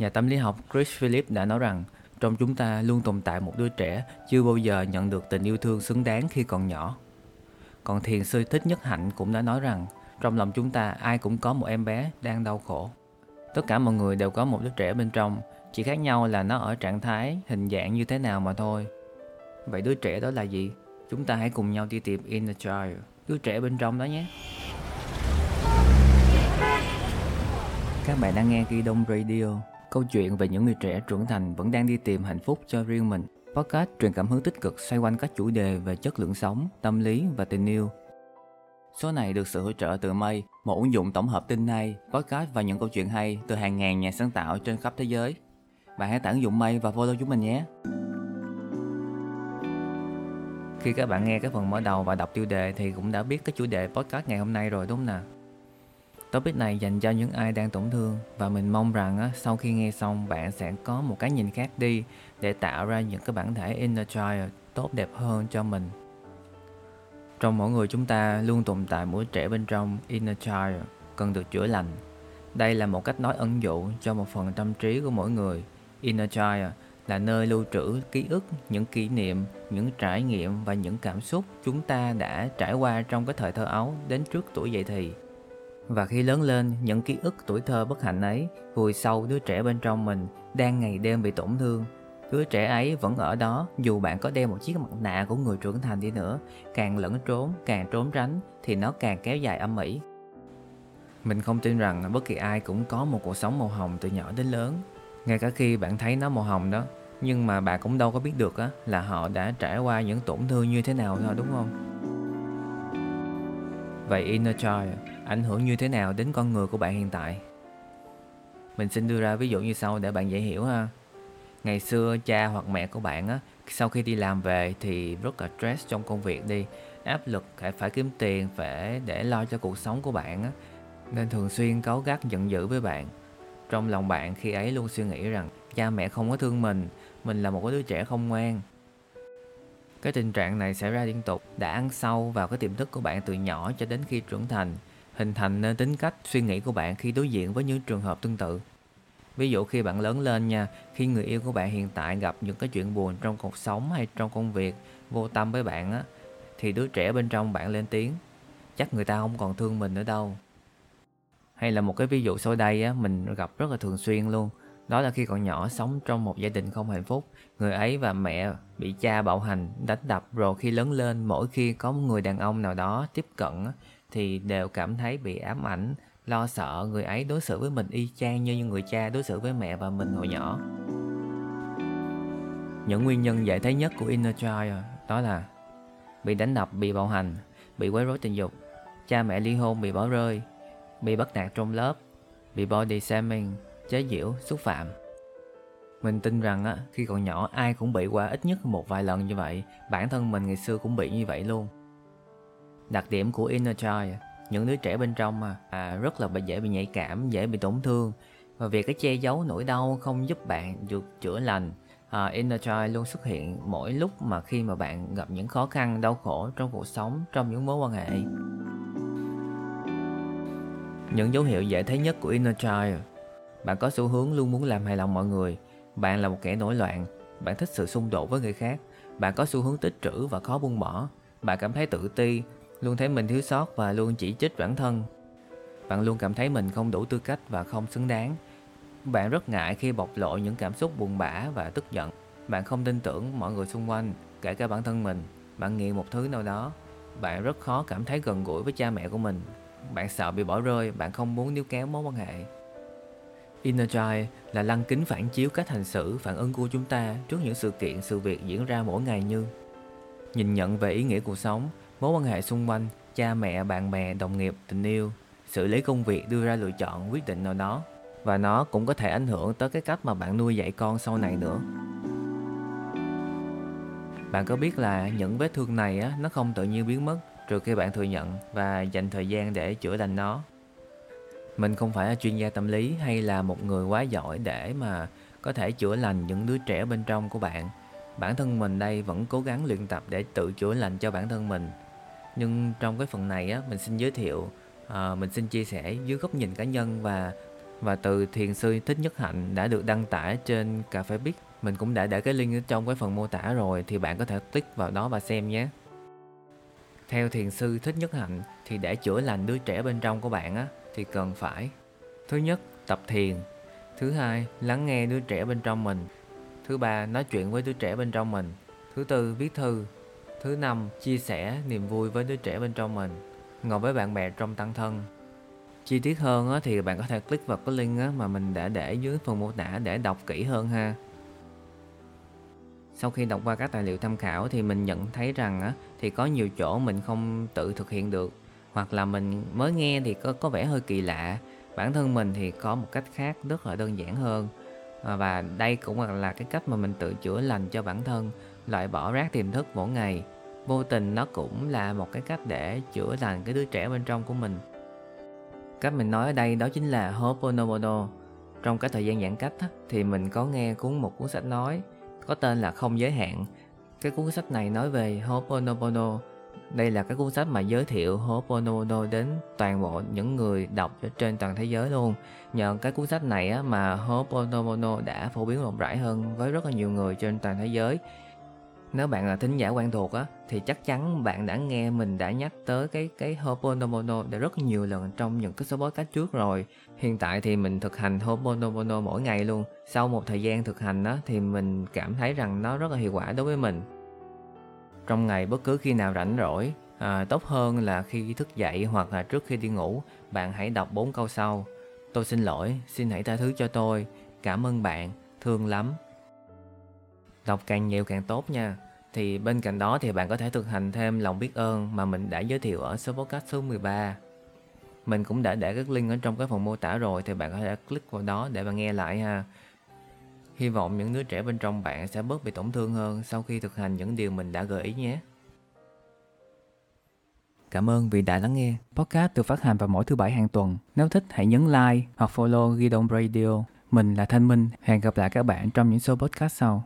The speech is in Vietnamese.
Nhà tâm lý học Chris Phillips đã nói rằng trong chúng ta luôn tồn tại một đứa trẻ chưa bao giờ nhận được tình yêu thương xứng đáng khi còn nhỏ. Còn thiền sư Thích Nhất Hạnh cũng đã nói rằng trong lòng chúng ta ai cũng có một em bé đang đau khổ. Tất cả mọi người đều có một đứa trẻ bên trong, chỉ khác nhau là nó ở trạng thái, hình dạng như thế nào mà thôi. Vậy đứa trẻ đó là gì? Chúng ta hãy cùng nhau đi tìm inner child, đứa trẻ bên trong đó nhé. Các bạn đang nghe Ghi Đông Radio, câu chuyện về những người trẻ trưởng thành vẫn đang đi tìm hạnh phúc cho riêng mình. Podcast truyền cảm hứng tích cực xoay quanh các chủ đề về chất lượng sống, tâm lý và tình yêu. Số này được sự hỗ trợ từ Mây, một ứng dụng tổng hợp tin hay, podcast và những câu chuyện hay từ hàng ngàn nhà sáng tạo trên khắp thế giới. Bạn hãy tải ứng dụng Mây và follow chúng mình nhé. Khi các bạn nghe cái phần mở đầu và đọc tiêu đề thì cũng đã biết cái chủ đề podcast ngày hôm nay rồi đúng không nào? Topic này dành cho những ai đang tổn thương và mình mong rằng sau khi nghe xong bạn sẽ có một cái nhìn khác đi để tạo ra những cái bản thể inner child tốt đẹp hơn cho mình. Trong mỗi người chúng ta luôn tồn tại một trẻ bên trong inner child cần được chữa lành. Đây là một cách nói ẩn dụ cho một phần tâm trí của mỗi người. Inner child là nơi lưu trữ ký ức, những kỷ niệm, những trải nghiệm và những cảm xúc chúng ta đã trải qua trong cái thời thơ ấu đến trước tuổi dậy thì. Và khi lớn lên, những ký ức tuổi thơ bất hạnh ấy vùi sâu đứa trẻ bên trong mình đang ngày đêm bị tổn thương. Đứa trẻ ấy vẫn ở đó dù bạn có đeo một chiếc mặt nạ của người trưởng thành đi nữa, càng lẫn trốn, càng trốn tránh thì nó càng kéo dài âm ỉ. Mình không tin rằng bất kỳ ai cũng có một cuộc sống màu hồng từ nhỏ đến lớn. Ngay cả khi bạn thấy nó màu hồng đó, nhưng mà bạn cũng đâu có biết được á là họ đã trải qua những tổn thương như thế nào thôi đúng không? Vậy inner child ảnh hưởng như thế nào đến con người của bạn hiện tại? Mình xin đưa ra ví dụ như sau để bạn dễ hiểu ha. Ngày xưa cha hoặc mẹ của bạn á, sau khi đi làm về thì rất là stress trong công việc đi, áp lực phải phải kiếm tiền phải để lo cho cuộc sống của bạn á, nên thường xuyên cáu gắt giận dữ với bạn. Trong lòng bạn khi ấy luôn suy nghĩ rằng cha mẹ không có thương mình, mình là một đứa trẻ không ngoan. Cái tình trạng này xảy ra liên tục đã ăn sâu vào cái tiềm thức của bạn từ nhỏ cho đến khi trưởng thành hình thành nên tính cách suy nghĩ của bạn khi đối diện với những trường hợp tương tự. Ví dụ khi bạn lớn lên nha, khi người yêu của bạn hiện tại gặp những cái chuyện buồn trong cuộc sống hay trong công việc, vô tâm với bạn á, thì đứa trẻ bên trong bạn lên tiếng, chắc người ta không còn thương mình nữa đâu. Hay là một cái ví dụ sau đây á, mình gặp rất là thường xuyên luôn. Đó là khi còn nhỏ sống trong một gia đình không hạnh phúc, người ấy và mẹ bị cha bạo hành, đánh đập rồi khi lớn lên mỗi khi có một người đàn ông nào đó tiếp cận thì đều cảm thấy bị ám ảnh, lo sợ người ấy đối xử với mình y chang như người cha đối xử với mẹ và mình hồi nhỏ. Những nguyên nhân dễ thấy nhất của inner child đó là bị đánh đập, bị bạo hành, bị quấy rối tình dục, cha mẹ ly hôn bị bỏ rơi, bị bắt nạt trong lớp, bị body shaming, chế giễu, xúc phạm. Mình tin rằng á, khi còn nhỏ ai cũng bị qua ít nhất một vài lần như vậy, bản thân mình ngày xưa cũng bị như vậy luôn. Đặc điểm của inner child, những đứa trẻ bên trong mà à, rất là dễ bị nhạy cảm, dễ bị tổn thương và việc cái che giấu nỗi đau không giúp bạn được chữa lành. À, inner child luôn xuất hiện mỗi lúc mà khi mà bạn gặp những khó khăn, đau khổ trong cuộc sống, trong những mối quan hệ. Những dấu hiệu dễ thấy nhất của inner child bạn có xu hướng luôn muốn làm hài lòng mọi người Bạn là một kẻ nổi loạn Bạn thích sự xung đột với người khác Bạn có xu hướng tích trữ và khó buông bỏ Bạn cảm thấy tự ti luôn thấy mình thiếu sót và luôn chỉ trích bản thân. Bạn luôn cảm thấy mình không đủ tư cách và không xứng đáng. Bạn rất ngại khi bộc lộ những cảm xúc buồn bã và tức giận. Bạn không tin tưởng mọi người xung quanh, kể cả bản thân mình. Bạn nghiện một thứ nào đó. Bạn rất khó cảm thấy gần gũi với cha mẹ của mình. Bạn sợ bị bỏ rơi, bạn không muốn níu kéo mối quan hệ. Inner Child là lăng kính phản chiếu cách hành xử, phản ứng của chúng ta trước những sự kiện, sự việc diễn ra mỗi ngày như nhìn nhận về ý nghĩa cuộc sống, mối quan hệ xung quanh, cha mẹ, bạn bè, đồng nghiệp, tình yêu, xử lý công việc đưa ra lựa chọn quyết định nào đó và nó cũng có thể ảnh hưởng tới cái cách mà bạn nuôi dạy con sau này nữa. Bạn có biết là những vết thương này á, nó không tự nhiên biến mất trừ khi bạn thừa nhận và dành thời gian để chữa lành nó. Mình không phải là chuyên gia tâm lý hay là một người quá giỏi để mà có thể chữa lành những đứa trẻ bên trong của bạn. Bản thân mình đây vẫn cố gắng luyện tập để tự chữa lành cho bản thân mình nhưng trong cái phần này á mình xin giới thiệu à, mình xin chia sẻ dưới góc nhìn cá nhân và và từ thiền sư Thích Nhất Hạnh đã được đăng tải trên cà phê biết. Mình cũng đã để cái link ở trong cái phần mô tả rồi thì bạn có thể click vào đó và xem nhé. Theo thiền sư Thích Nhất Hạnh thì để chữa lành đứa trẻ bên trong của bạn á thì cần phải. Thứ nhất tập thiền, thứ hai lắng nghe đứa trẻ bên trong mình, thứ ba nói chuyện với đứa trẻ bên trong mình, thứ tư viết thư, thứ năm chia sẻ niềm vui với đứa trẻ bên trong mình, ngồi với bạn bè trong tăng thân. Chi tiết hơn á, thì bạn có thể click vào cái link á, mà mình đã để dưới phần mô tả để đọc kỹ hơn ha. Sau khi đọc qua các tài liệu tham khảo thì mình nhận thấy rằng á, thì có nhiều chỗ mình không tự thực hiện được hoặc là mình mới nghe thì có có vẻ hơi kỳ lạ. Bản thân mình thì có một cách khác rất là đơn giản hơn. À, và đây cũng là cái cách mà mình tự chữa lành cho bản thân, loại bỏ rác tiềm thức mỗi ngày. Vô tình nó cũng là một cái cách để chữa lành cái đứa trẻ bên trong của mình. Cách mình nói ở đây đó chính là Ho'oponopono. Trong cái thời gian giãn cách thì mình có nghe cuốn, một cuốn sách nói có tên là không giới hạn. Cái cuốn sách này nói về Ho'oponopono đây là cái cuốn sách mà giới thiệu Ho'oponopono đến toàn bộ những người đọc trên toàn thế giới luôn. Nhờ cái cuốn sách này á, mà Ho'oponopono đã phổ biến rộng rãi hơn với rất là nhiều người trên toàn thế giới. Nếu bạn là thính giả quen thuộc á, thì chắc chắn bạn đã nghe mình đã nhắc tới cái cái Ho'oponopono đã rất nhiều lần trong những cái số podcast trước rồi. Hiện tại thì mình thực hành Ho'oponopono mỗi ngày luôn. Sau một thời gian thực hành á, thì mình cảm thấy rằng nó rất là hiệu quả đối với mình trong ngày bất cứ khi nào rảnh rỗi à, tốt hơn là khi thức dậy hoặc là trước khi đi ngủ bạn hãy đọc bốn câu sau. Tôi xin lỗi xin hãy tha thứ cho tôi. Cảm ơn bạn thương lắm. Đọc càng nhiều càng tốt nha. Thì bên cạnh đó thì bạn có thể thực hành thêm lòng biết ơn mà mình đã giới thiệu ở số podcast số 13 mình cũng đã để các link ở trong cái phần mô tả rồi thì bạn có thể click vào đó để bạn nghe lại ha. Hy vọng những đứa trẻ bên trong bạn sẽ bớt bị tổn thương hơn sau khi thực hành những điều mình đã gợi ý nhé. Cảm ơn vì đã lắng nghe. Podcast được phát hành vào mỗi thứ bảy hàng tuần. Nếu thích, hãy nhấn like hoặc follow Gidon Radio. Mình là Thanh Minh. Hẹn gặp lại các bạn trong những số podcast sau.